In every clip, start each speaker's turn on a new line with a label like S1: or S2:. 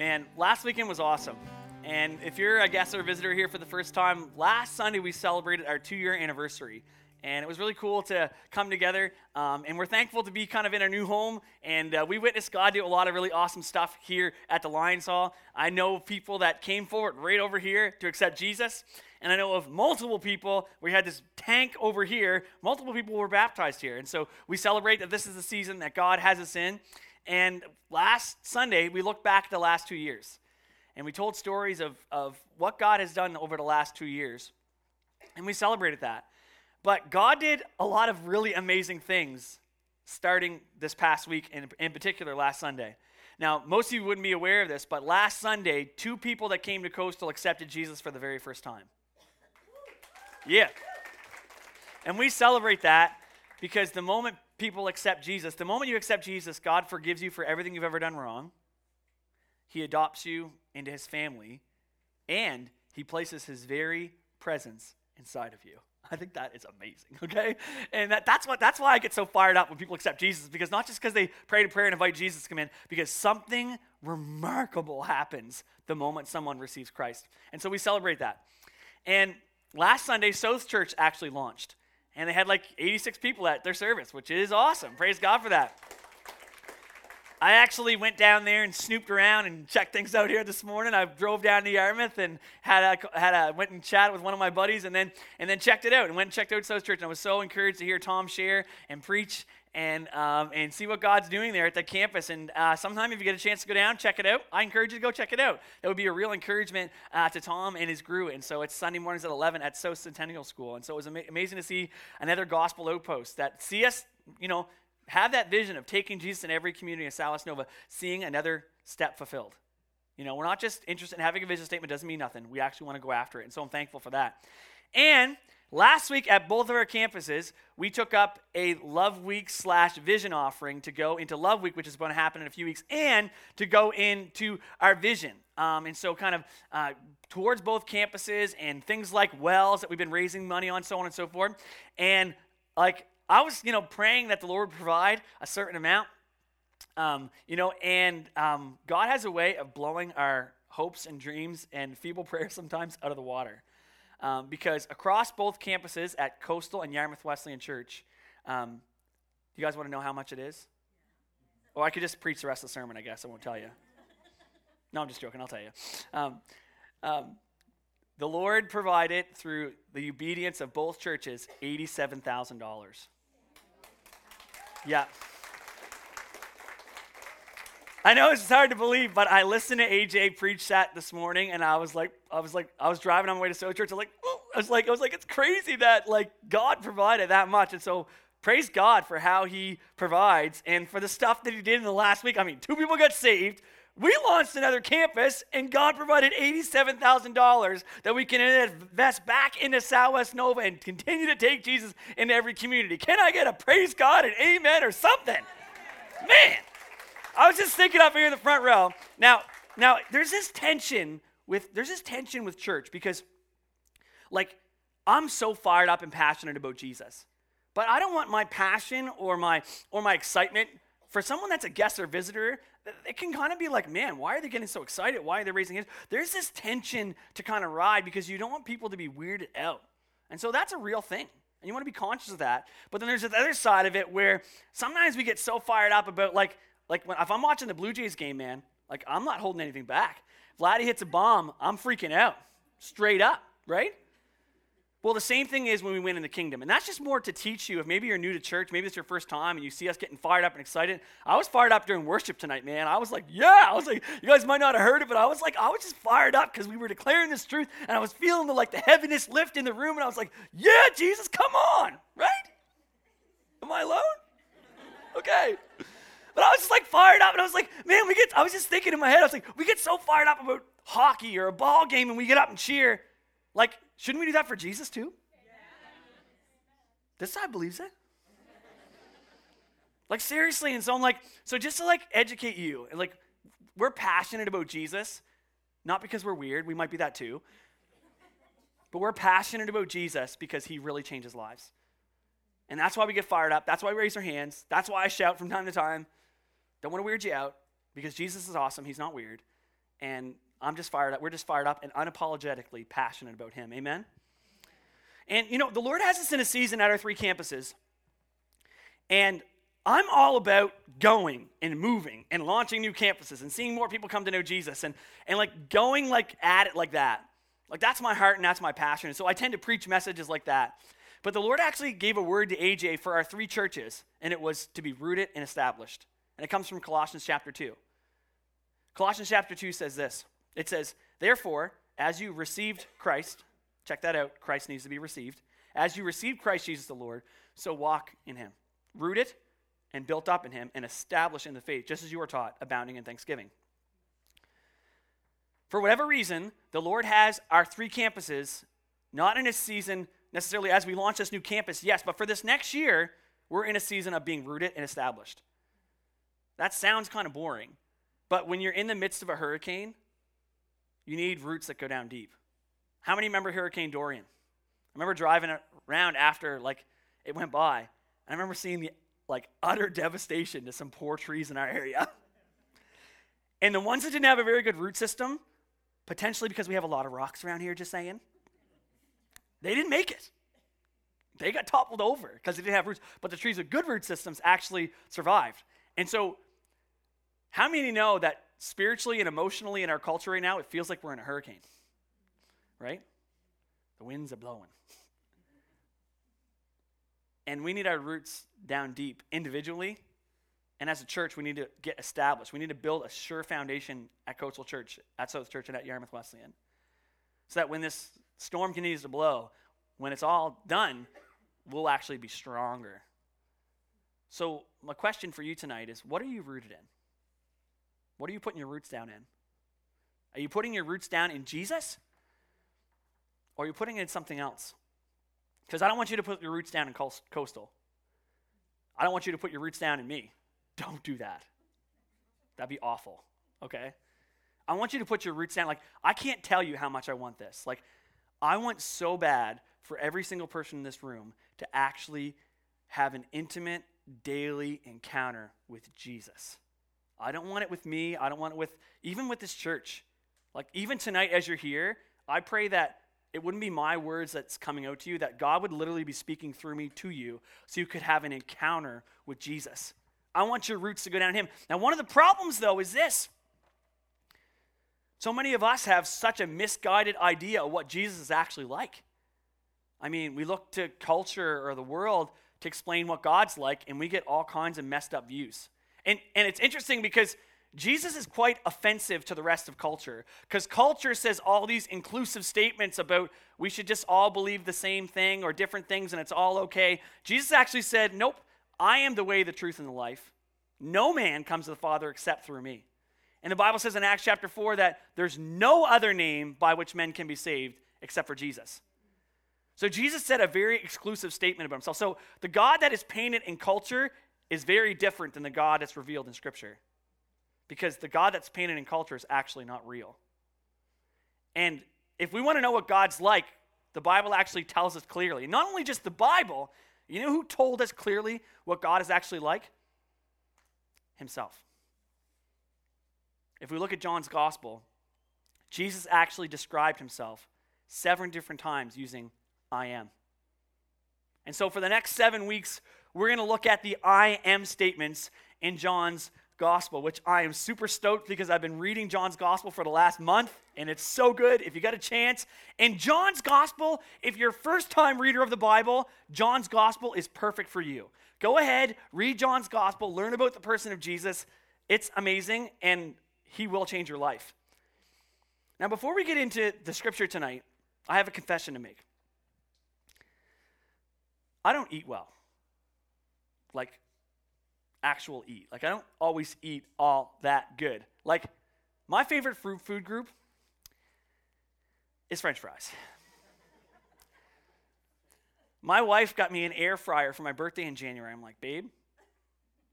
S1: Man, last weekend was awesome. And if you're a guest or a visitor here for the first time, last Sunday we celebrated our two year anniversary. And it was really cool to come together. Um, and we're thankful to be kind of in our new home. And uh, we witnessed God do a lot of really awesome stuff here at the Lions Hall. I know people that came forward right over here to accept Jesus. And I know of multiple people, we had this tank over here, multiple people were baptized here. And so we celebrate that this is the season that God has us in. And last Sunday, we looked back at the last two years. And we told stories of, of what God has done over the last two years. And we celebrated that. But God did a lot of really amazing things starting this past week, and in particular last Sunday. Now, most of you wouldn't be aware of this, but last Sunday, two people that came to Coastal accepted Jesus for the very first time. Yeah. And we celebrate that because the moment people accept Jesus, the moment you accept Jesus, God forgives you for everything you've ever done wrong. He adopts you into his family, and he places his very presence inside of you. I think that is amazing, okay? And that, that's, what, that's why I get so fired up when people accept Jesus, because not just because they pray a prayer and invite Jesus to come in, because something remarkable happens the moment someone receives Christ. And so we celebrate that. And last Sunday, South Church actually launched, and they had like 86 people at their service, which is awesome. Praise God for that. I actually went down there and snooped around and checked things out here this morning. I drove down to Yarmouth and had a, had a, went and chatted with one of my buddies and then and then checked it out and went and checked out South Church. And I was so encouraged to hear Tom share and preach and um, and see what God's doing there at the campus. And uh, sometime if you get a chance to go down, check it out. I encourage you to go check it out. That would be a real encouragement uh, to Tom and his crew. And so it's Sunday mornings at 11 at South Centennial School. And so it was ama- amazing to see another gospel outpost that see us, you know, have that vision of taking Jesus in every community of Southwest Nova, seeing another step fulfilled. You know, we're not just interested in having a vision statement, doesn't mean nothing. We actually want to go after it. And so I'm thankful for that. And last week at both of our campuses, we took up a Love Week slash vision offering to go into Love Week, which is going to happen in a few weeks, and to go into our vision. Um, and so, kind of uh, towards both campuses and things like wells that we've been raising money on, so on and so forth. And like I was, you know, praying that the Lord would provide a certain amount. Um, you know, and um, God has a way of blowing our hopes and dreams and feeble prayers sometimes out of the water. Um, because across both campuses at Coastal and Yarmouth Wesleyan Church, um, you guys want to know how much it is? Or I could just preach the rest of the sermon, I guess. I won't tell you. No, I'm just joking. I'll tell you. Um, um, the Lord provided through the obedience of both churches $87,000. Yeah. I know it's hard to believe, but I listened to AJ preach that this morning, and I was like, I was like, I was driving on my way to South Church. I was like, oh, I was like, I was like, it's crazy that like God provided that much, and so praise God for how He provides and for the stuff that He did in the last week. I mean, two people got saved. We launched another campus, and God provided $87,000 that we can invest back into Southwest Nova and continue to take Jesus into every community. Can I get a praise God and amen or something? Man, I was just thinking up here in the front row. Now, now there's this tension with there's this tension with church because, like, I'm so fired up and passionate about Jesus, but I don't want my passion or my or my excitement for someone that's a guest or visitor it can kind of be like, man, why are they getting so excited? Why are they raising hands? There's this tension to kind of ride because you don't want people to be weirded out. And so that's a real thing. And you want to be conscious of that. But then there's the other side of it where sometimes we get so fired up about like, like when, if I'm watching the Blue Jays game, man, like I'm not holding anything back. Vladdy hits a bomb, I'm freaking out. Straight up, right? Well, the same thing is when we win in the kingdom. And that's just more to teach you if maybe you're new to church, maybe it's your first time and you see us getting fired up and excited. I was fired up during worship tonight, man. I was like, yeah. I was like, you guys might not have heard it, but I was like, I was just fired up because we were declaring this truth and I was feeling the like the heaviness lift in the room and I was like, yeah, Jesus, come on, right? Am I alone? Okay. But I was just like fired up and I was like, man, we get I was just thinking in my head, I was like, we get so fired up about hockey or a ball game and we get up and cheer. Like, shouldn't we do that for Jesus too? This side believes it. Like seriously, and so I'm like, so just to like educate you, and like we're passionate about Jesus, not because we're weird, we might be that too. But we're passionate about Jesus because he really changes lives. And that's why we get fired up. That's why we raise our hands. That's why I shout from time to time. Don't want to weird you out because Jesus is awesome. He's not weird. And I'm just fired up. We're just fired up and unapologetically passionate about Him. Amen? And, you know, the Lord has us in a season at our three campuses. And I'm all about going and moving and launching new campuses and seeing more people come to know Jesus and, and like going like at it like that. Like that's my heart and that's my passion. And so I tend to preach messages like that. But the Lord actually gave a word to AJ for our three churches, and it was to be rooted and established. And it comes from Colossians chapter 2. Colossians chapter 2 says this It says, Therefore, as you received Christ, check that out, Christ needs to be received. As you received Christ Jesus the Lord, so walk in him, rooted and built up in him, and established in the faith, just as you were taught, abounding in thanksgiving. For whatever reason, the Lord has our three campuses not in a season necessarily as we launch this new campus, yes, but for this next year, we're in a season of being rooted and established. That sounds kind of boring, but when you're in the midst of a hurricane, you need roots that go down deep. How many remember Hurricane Dorian? I remember driving around after like it went by, and I remember seeing the like utter devastation to some poor trees in our area. and the ones that didn't have a very good root system, potentially because we have a lot of rocks around here, just saying, they didn't make it. They got toppled over because they didn't have roots. But the trees with good root systems actually survived. And so, how many know that spiritually and emotionally in our culture right now, it feels like we're in a hurricane? Right? The winds are blowing. And we need our roots down deep individually. And as a church, we need to get established. We need to build a sure foundation at Coastal Church, at South Church, and at Yarmouth Wesleyan. So that when this storm continues to blow, when it's all done, we'll actually be stronger. So, my question for you tonight is what are you rooted in? What are you putting your roots down in? Are you putting your roots down in Jesus? Or are you putting it in something else? Because I don't want you to put your roots down in coastal. I don't want you to put your roots down in me. Don't do that. That'd be awful, okay? I want you to put your roots down. Like, I can't tell you how much I want this. Like, I want so bad for every single person in this room to actually have an intimate daily encounter with Jesus. I don't want it with me. I don't want it with, even with this church. Like, even tonight as you're here, I pray that it wouldn't be my words that's coming out to you, that God would literally be speaking through me to you so you could have an encounter with Jesus. I want your roots to go down Him. Now, one of the problems, though, is this so many of us have such a misguided idea of what Jesus is actually like. I mean, we look to culture or the world to explain what God's like, and we get all kinds of messed up views. And, and it's interesting because Jesus is quite offensive to the rest of culture because culture says all these inclusive statements about we should just all believe the same thing or different things and it's all okay. Jesus actually said, Nope, I am the way, the truth, and the life. No man comes to the Father except through me. And the Bible says in Acts chapter 4 that there's no other name by which men can be saved except for Jesus. So Jesus said a very exclusive statement about himself. So the God that is painted in culture is very different than the God that's revealed in Scripture. Because the God that's painted in culture is actually not real. And if we want to know what God's like, the Bible actually tells us clearly. Not only just the Bible, you know who told us clearly what God is actually like? Himself. If we look at John's gospel, Jesus actually described himself seven different times using I am. And so for the next seven weeks, we're going to look at the I am statements in John's gospel, which I am super stoked because I've been reading John's gospel for the last month, and it's so good if you got a chance. And John's gospel, if you're a first time reader of the Bible, John's gospel is perfect for you. Go ahead, read John's gospel, learn about the person of Jesus. It's amazing, and he will change your life. Now, before we get into the scripture tonight, I have a confession to make. I don't eat well. Like, actual eat. Like, I don't always eat all that good. Like, my favorite fruit food group is French fries. my wife got me an air fryer for my birthday in January. I'm like, babe,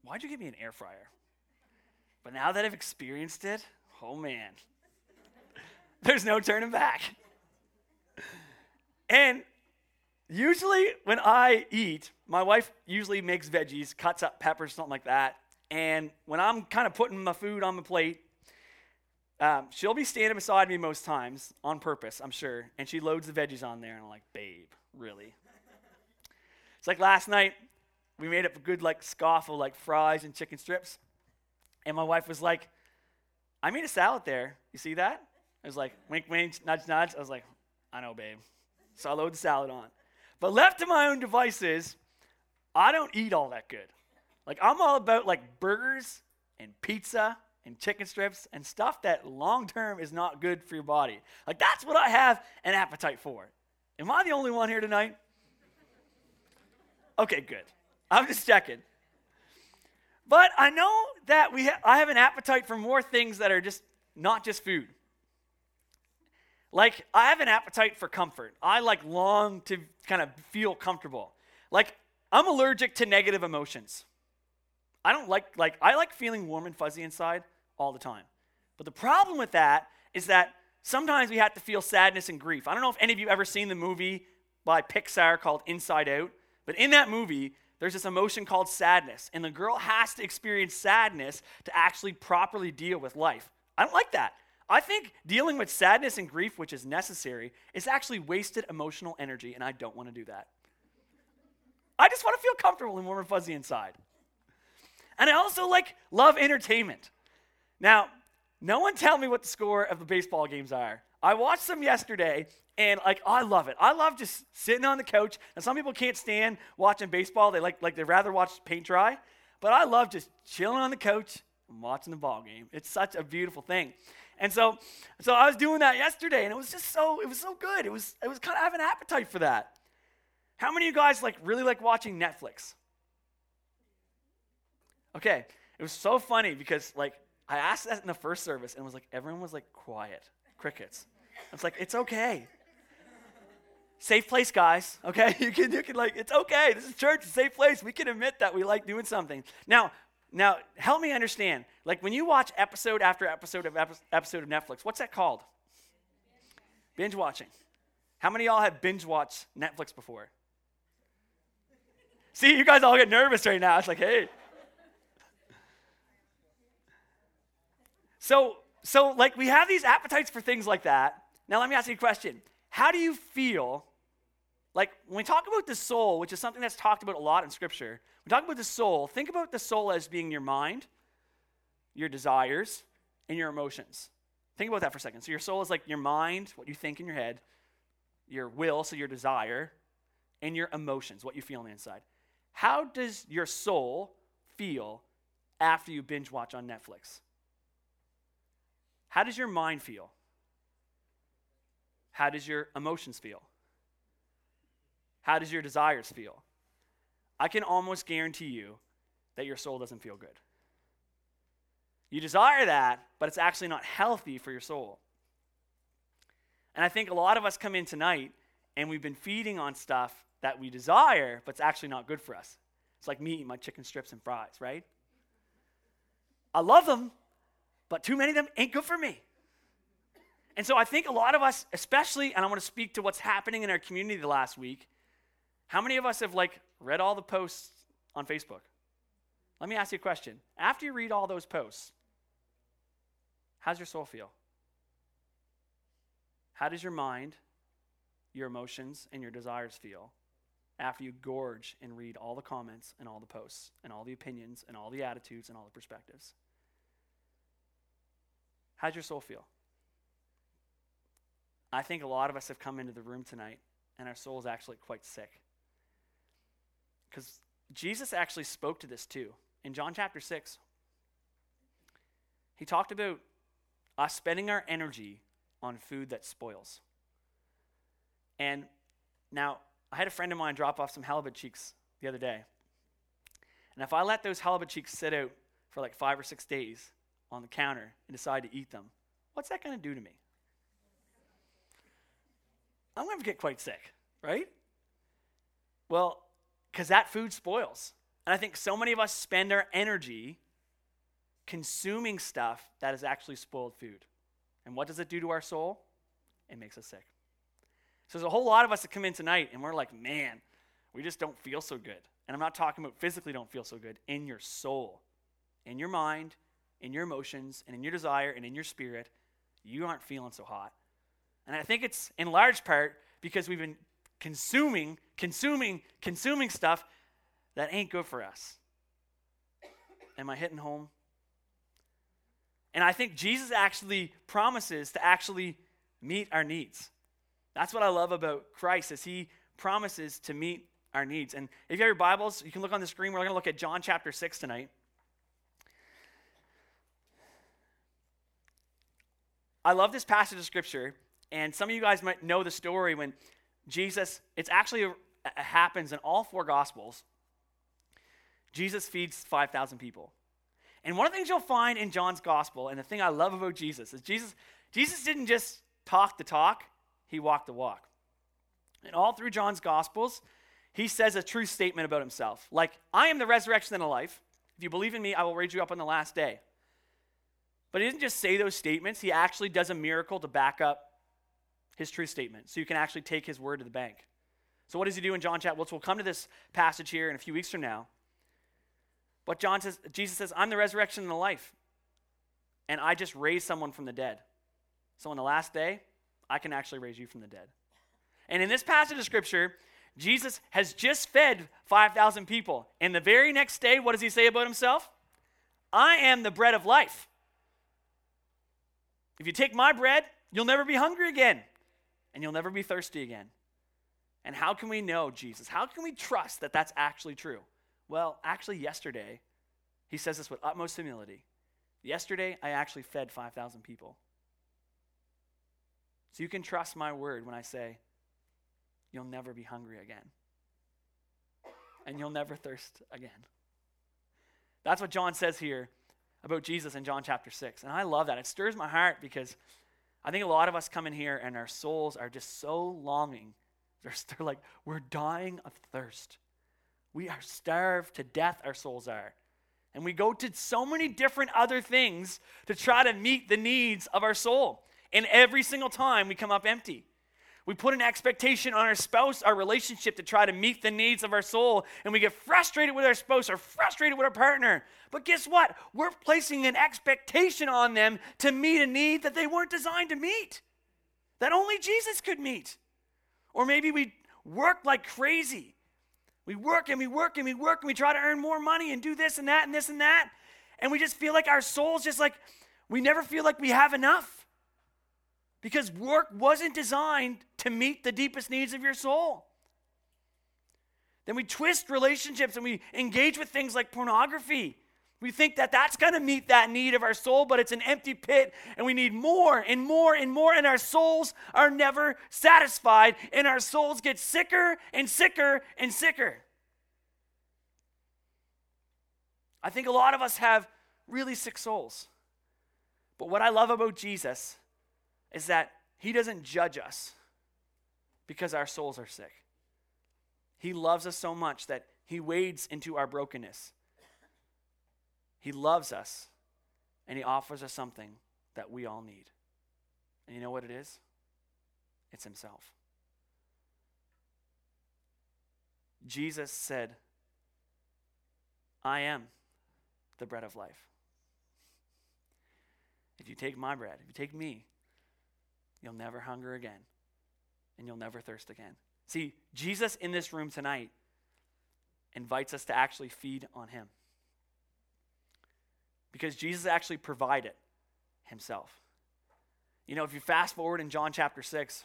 S1: why'd you get me an air fryer? But now that I've experienced it, oh man, there's no turning back. And usually when I eat, my wife usually makes veggies, cuts up peppers, something like that. And when I'm kind of putting my food on the plate, um, she'll be standing beside me most times on purpose, I'm sure, and she loads the veggies on there, and I'm like, babe, really? it's like last night, we made up a good like scoff of like fries and chicken strips, and my wife was like, I made a salad there. You see that? I was like, wink, wink, nudge, nudge. I was like, I know, babe. So I load the salad on. But left to my own devices, I don't eat all that good. Like, I'm all about like burgers and pizza and chicken strips and stuff that long term is not good for your body. Like, that's what I have an appetite for. Am I the only one here tonight? Okay, good. I'm just checking. But I know that we ha- I have an appetite for more things that are just not just food. Like, I have an appetite for comfort. I like long to kind of feel comfortable. Like, I'm allergic to negative emotions. I don't like, like, I like feeling warm and fuzzy inside all the time. But the problem with that is that sometimes we have to feel sadness and grief. I don't know if any of you ever seen the movie by Pixar called Inside Out, but in that movie, there's this emotion called sadness, and the girl has to experience sadness to actually properly deal with life. I don't like that. I think dealing with sadness and grief, which is necessary, is actually wasted emotional energy, and I don't want to do that. I just want to feel comfortable and warm and fuzzy inside. And I also like love entertainment. Now, no one tell me what the score of the baseball games are. I watched them yesterday, and like I love it. I love just sitting on the couch. And some people can't stand watching baseball. They like like they rather watch paint dry. But I love just chilling on the couch and watching the ball game. It's such a beautiful thing. And so, so I was doing that yesterday, and it was just so it was so good. It was it was kind of have an appetite for that. How many of you guys like really like watching Netflix? Okay, it was so funny because like I asked that in the first service, and it was like everyone was like quiet, crickets. It's like it's okay. Safe place, guys. Okay, you can you can like it's okay. This is church, safe place. We can admit that we like doing something. Now, now, help me understand. Like when you watch episode after episode of episode of Netflix, what's that called? Binge watching. How many y'all have binge watched Netflix before? See, you guys all get nervous right now. It's like, hey. So, so like we have these appetites for things like that. Now let me ask you a question. How do you feel like when we talk about the soul, which is something that's talked about a lot in Scripture, we talk about the soul, think about the soul as being your mind, your desires, and your emotions. Think about that for a second. So your soul is like your mind, what you think in your head, your will, so your desire, and your emotions, what you feel on the inside. How does your soul feel after you binge watch on Netflix? How does your mind feel? How does your emotions feel? How does your desires feel? I can almost guarantee you that your soul doesn't feel good. You desire that, but it's actually not healthy for your soul. And I think a lot of us come in tonight and we've been feeding on stuff that we desire, but it's actually not good for us. It's like me eating my chicken strips and fries, right? I love them, but too many of them ain't good for me. And so I think a lot of us, especially, and I want to speak to what's happening in our community the last week, how many of us have like read all the posts on Facebook? Let me ask you a question. After you read all those posts, how's your soul feel? How does your mind, your emotions, and your desires feel after you gorge and read all the comments and all the posts and all the opinions and all the attitudes and all the perspectives? How's your soul feel? I think a lot of us have come into the room tonight and our soul is actually quite sick. Because Jesus actually spoke to this too. In John chapter 6, he talked about us spending our energy on food that spoils. And now, I had a friend of mine drop off some halibut cheeks the other day. And if I let those halibut cheeks sit out for like five or six days on the counter and decide to eat them, what's that going to do to me? I'm going to get quite sick, right? Well, because that food spoils. And I think so many of us spend our energy consuming stuff that is actually spoiled food. And what does it do to our soul? It makes us sick. So there's a whole lot of us that come in tonight and we're like, man, we just don't feel so good. And I'm not talking about physically don't feel so good, in your soul, in your mind, in your emotions, and in your desire, and in your spirit, you aren't feeling so hot. And I think it's in large part because we've been consuming, consuming, consuming stuff that ain't good for us. Am I hitting home? And I think Jesus actually promises to actually meet our needs. That's what I love about Christ is he promises to meet our needs. And if you have your Bibles, you can look on the screen. We're going to look at John chapter 6 tonight. I love this passage of scripture, and some of you guys might know the story when Jesus, it's actually it happens in all four gospels. Jesus feeds 5,000 people. And one of the things you'll find in John's gospel, and the thing I love about Jesus, is Jesus, Jesus didn't just talk the talk, he walked the walk. And all through John's gospels, he says a true statement about himself. Like, I am the resurrection and the life. If you believe in me, I will raise you up on the last day. But he didn't just say those statements, he actually does a miracle to back up his true statement. So you can actually take his word to the bank. So what does he do in John chapter? Well, we'll come to this passage here in a few weeks from now. But John says, Jesus says, I'm the resurrection and the life. And I just raised someone from the dead. So on the last day, I can actually raise you from the dead. And in this passage of scripture, Jesus has just fed 5,000 people. And the very next day, what does he say about himself? I am the bread of life. If you take my bread, you'll never be hungry again, and you'll never be thirsty again. And how can we know Jesus? How can we trust that that's actually true? Well, actually, yesterday, he says this with utmost humility. Yesterday, I actually fed 5,000 people. So you can trust my word when I say, you'll never be hungry again. And you'll never thirst again. That's what John says here about Jesus in John chapter 6. And I love that. It stirs my heart because I think a lot of us come in here and our souls are just so longing. They're, they're like, we're dying of thirst. We are starved to death, our souls are. And we go to so many different other things to try to meet the needs of our soul. And every single time we come up empty. We put an expectation on our spouse, our relationship to try to meet the needs of our soul, and we get frustrated with our spouse or frustrated with our partner. But guess what? We're placing an expectation on them to meet a need that they weren't designed to meet, that only Jesus could meet. Or maybe we work like crazy. We work and we work and we work and we try to earn more money and do this and that and this and that. And we just feel like our soul's just like, we never feel like we have enough. Because work wasn't designed to meet the deepest needs of your soul. Then we twist relationships and we engage with things like pornography. We think that that's going to meet that need of our soul, but it's an empty pit, and we need more and more and more, and our souls are never satisfied, and our souls get sicker and sicker and sicker. I think a lot of us have really sick souls. But what I love about Jesus is that He doesn't judge us because our souls are sick. He loves us so much that He wades into our brokenness. He loves us and He offers us something that we all need. And you know what it is? It's Himself. Jesus said, I am the bread of life. If you take my bread, if you take me, You'll never hunger again, and you'll never thirst again. See, Jesus in this room tonight invites us to actually feed on him. Because Jesus actually provided himself. You know, if you fast forward in John chapter 6,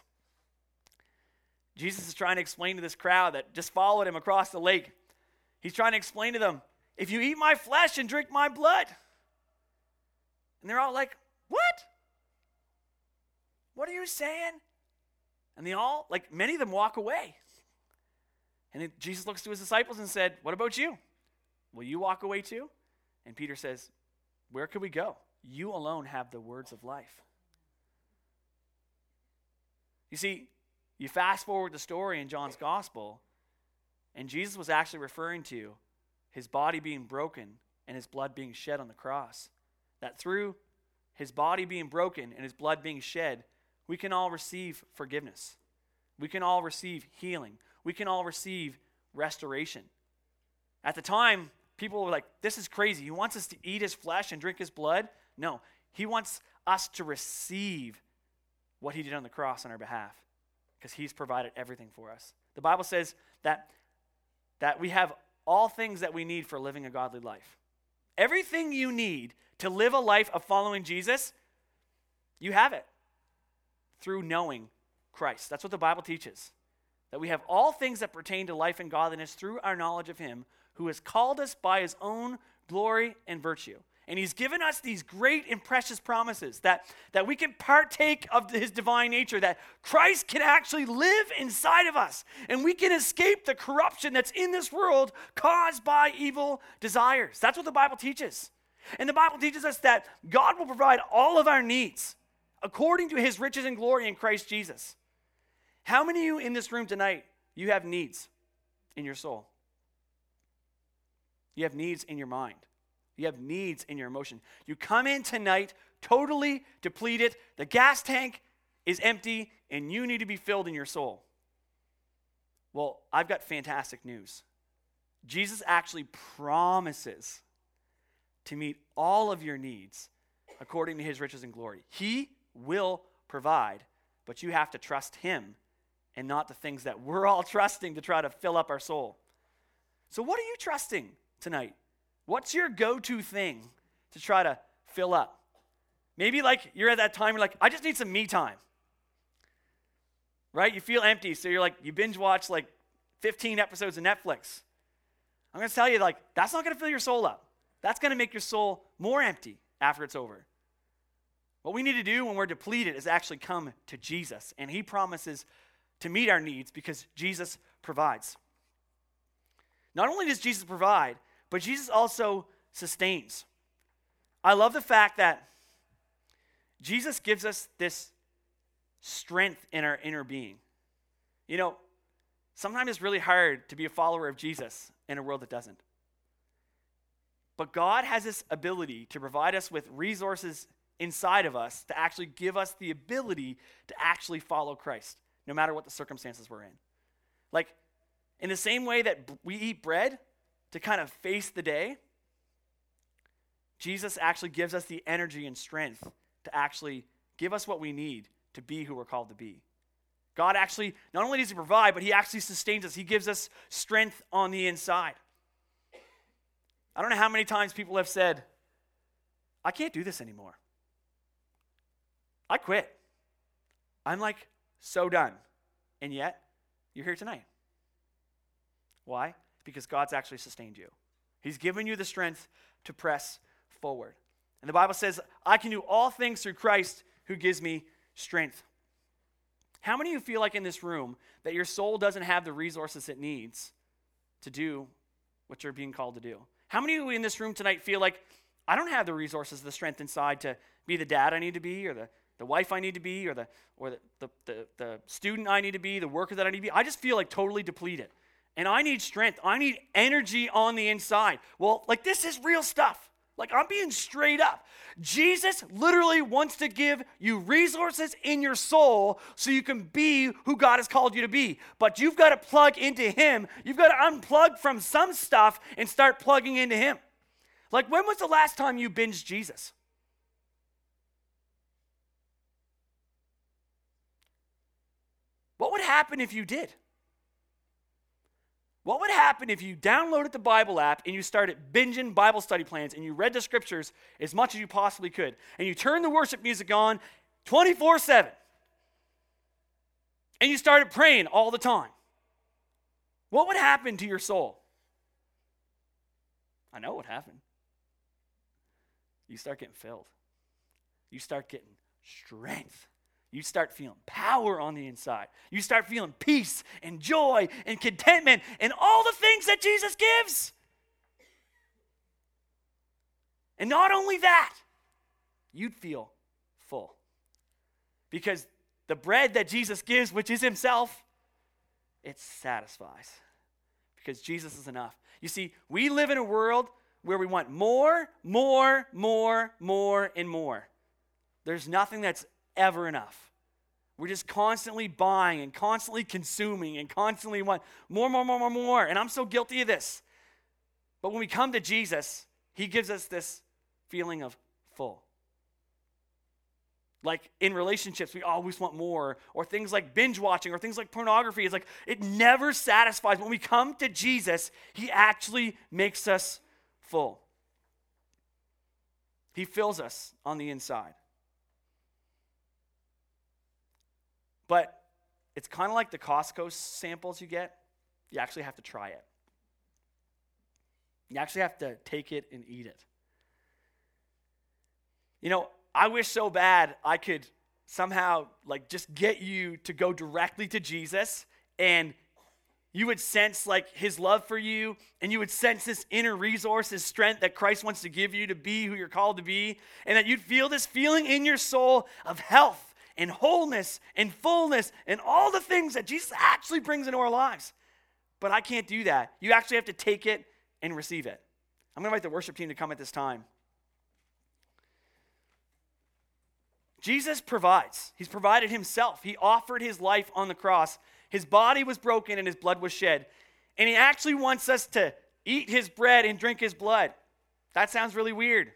S1: Jesus is trying to explain to this crowd that just followed him across the lake. He's trying to explain to them, if you eat my flesh and drink my blood. And they're all like, what? What are you saying? And they all, like many of them, walk away. And Jesus looks to his disciples and said, What about you? Will you walk away too? And Peter says, Where could we go? You alone have the words of life. You see, you fast forward the story in John's gospel, and Jesus was actually referring to his body being broken and his blood being shed on the cross. That through his body being broken and his blood being shed, we can all receive forgiveness. We can all receive healing. We can all receive restoration. At the time, people were like, This is crazy. He wants us to eat his flesh and drink his blood. No, he wants us to receive what he did on the cross on our behalf because he's provided everything for us. The Bible says that, that we have all things that we need for living a godly life. Everything you need to live a life of following Jesus, you have it through knowing Christ. That's what the Bible teaches. That we have all things that pertain to life and godliness through our knowledge of Him who has called us by His own glory and virtue. And he's given us these great and precious promises that, that we can partake of his divine nature, that Christ can actually live inside of us, and we can escape the corruption that's in this world caused by evil desires. That's what the Bible teaches. And the Bible teaches us that God will provide all of our needs according to his riches and glory in Christ Jesus. How many of you in this room tonight, you have needs in your soul? You have needs in your mind. You have needs in your emotion. You come in tonight totally depleted. The gas tank is empty and you need to be filled in your soul. Well, I've got fantastic news. Jesus actually promises to meet all of your needs according to his riches and glory. He will provide, but you have to trust him and not the things that we're all trusting to try to fill up our soul. So, what are you trusting tonight? What's your go to thing to try to fill up? Maybe like you're at that time, you're like, I just need some me time. Right? You feel empty, so you're like, you binge watch like 15 episodes of Netflix. I'm going to tell you, like, that's not going to fill your soul up. That's going to make your soul more empty after it's over. What we need to do when we're depleted is actually come to Jesus, and He promises to meet our needs because Jesus provides. Not only does Jesus provide, but Jesus also sustains. I love the fact that Jesus gives us this strength in our inner being. You know, sometimes it's really hard to be a follower of Jesus in a world that doesn't. But God has this ability to provide us with resources inside of us to actually give us the ability to actually follow Christ, no matter what the circumstances we're in. Like, in the same way that we eat bread to kind of face the day, Jesus actually gives us the energy and strength to actually give us what we need to be who we're called to be. God actually, not only does He provide, but He actually sustains us. He gives us strength on the inside. I don't know how many times people have said, I can't do this anymore. I quit. I'm like so done. And yet, you're here tonight. Why? Because God's actually sustained you. He's given you the strength to press forward. And the Bible says, I can do all things through Christ who gives me strength. How many of you feel like in this room that your soul doesn't have the resources it needs to do what you're being called to do? How many of you in this room tonight feel like I don't have the resources, the strength inside to be the dad I need to be, or the, the wife I need to be, or the or the, the, the, the student I need to be, the worker that I need to be? I just feel like totally depleted and I need strength. I need energy on the inside. Well, like this is real stuff. Like I'm being straight up. Jesus literally wants to give you resources in your soul so you can be who God has called you to be. But you've got to plug into Him. You've got to unplug from some stuff and start plugging into Him. Like when was the last time you binged Jesus? What would happen if you did? What would happen if you downloaded the Bible app and you started binging Bible study plans and you read the scriptures as much as you possibly could and you turned the worship music on 24 7 and you started praying all the time? What would happen to your soul? I know what happened. You start getting filled, you start getting strength you start feeling power on the inside. You start feeling peace and joy and contentment and all the things that Jesus gives. And not only that, you'd feel full. Because the bread that Jesus gives, which is Himself, it satisfies. Because Jesus is enough. You see, we live in a world where we want more, more, more, more, and more. There's nothing that's ever enough. We're just constantly buying and constantly consuming and constantly want more, more, more, more, more. And I'm so guilty of this. But when we come to Jesus, He gives us this feeling of full. Like in relationships, we always want more, or things like binge watching, or things like pornography. It's like it never satisfies. When we come to Jesus, He actually makes us full. He fills us on the inside. But it's kind of like the Costco samples you get. You actually have to try it. You actually have to take it and eat it. You know, I wish so bad I could somehow like just get you to go directly to Jesus and you would sense like his love for you and you would sense this inner resource his strength that christ wants to give you to be who you're called to be and that you'd feel this feeling in your soul of health and wholeness and fullness and all the things that jesus actually brings into our lives but i can't do that you actually have to take it and receive it i'm going to invite the worship team to come at this time jesus provides he's provided himself he offered his life on the cross his body was broken and his blood was shed. And he actually wants us to eat his bread and drink his blood. That sounds really weird.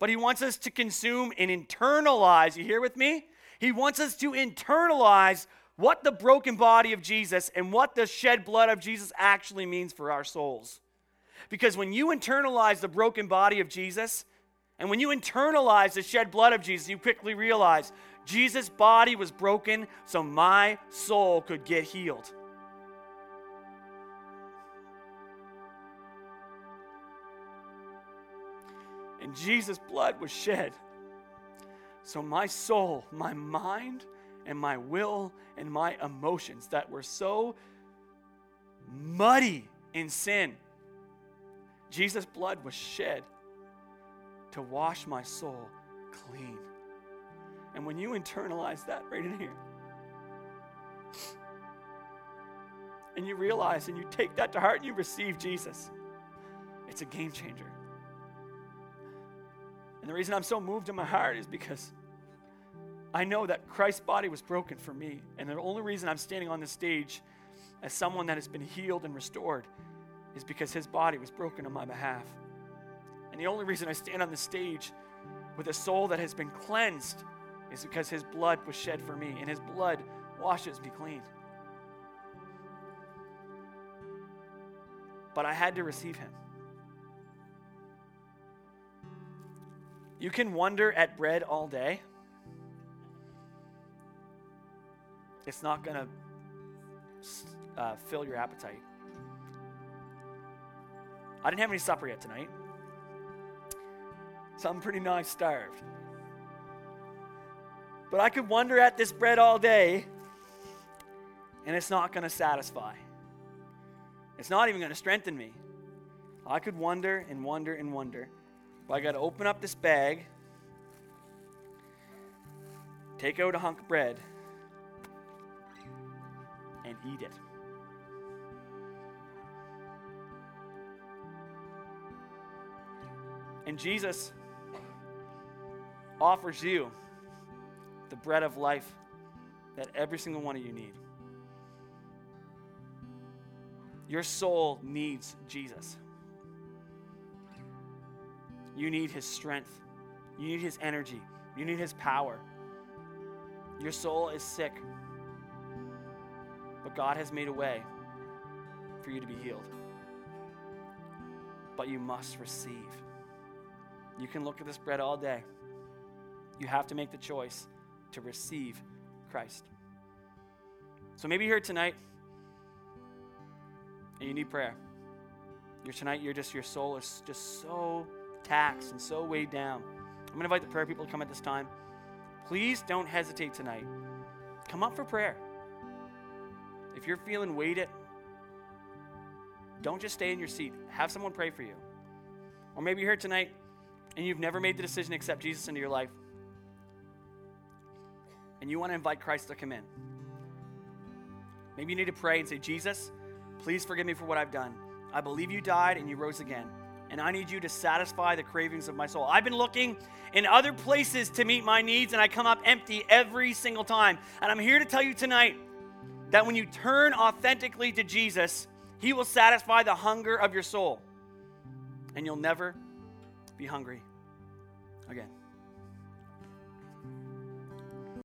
S1: But he wants us to consume and internalize. You hear with me? He wants us to internalize what the broken body of Jesus and what the shed blood of Jesus actually means for our souls. Because when you internalize the broken body of Jesus, and when you internalize the shed blood of Jesus, you quickly realize Jesus' body was broken so my soul could get healed. And Jesus' blood was shed so my soul, my mind, and my will and my emotions that were so muddy in sin, Jesus' blood was shed to wash my soul clean. And when you internalize that right in here, and you realize and you take that to heart and you receive Jesus, it's a game changer. And the reason I'm so moved in my heart is because I know that Christ's body was broken for me. And the only reason I'm standing on this stage as someone that has been healed and restored is because his body was broken on my behalf. And the only reason I stand on the stage with a soul that has been cleansed is because his blood was shed for me, and his blood washes me clean. But I had to receive him. You can wonder at bread all day. It's not going to uh, fill your appetite. I didn't have any supper yet tonight, so I'm pretty nigh starved. But I could wonder at this bread all day, and it's not going to satisfy. It's not even going to strengthen me. I could wonder and wonder and wonder. I got to open up this bag, take out a hunk of bread, and eat it. And Jesus offers you the bread of life that every single one of you need. Your soul needs Jesus. You need his strength. You need his energy. You need his power. Your soul is sick. But God has made a way for you to be healed. But you must receive. You can look at this bread all day. You have to make the choice to receive Christ. So maybe you're here tonight and you need prayer. You're tonight, you're just, your soul is just so taxed and so weighed down. I'm going to invite the prayer people to come at this time. Please don't hesitate tonight. Come up for prayer. If you're feeling weighted, don't just stay in your seat. Have someone pray for you. Or maybe you're here tonight and you've never made the decision to accept Jesus into your life and you want to invite Christ to come in. Maybe you need to pray and say, Jesus, please forgive me for what I've done. I believe you died and you rose again. And I need you to satisfy the cravings of my soul. I've been looking in other places to meet my needs, and I come up empty every single time. And I'm here to tell you tonight that when you turn authentically to Jesus, He will satisfy the hunger of your soul. And you'll never be hungry again.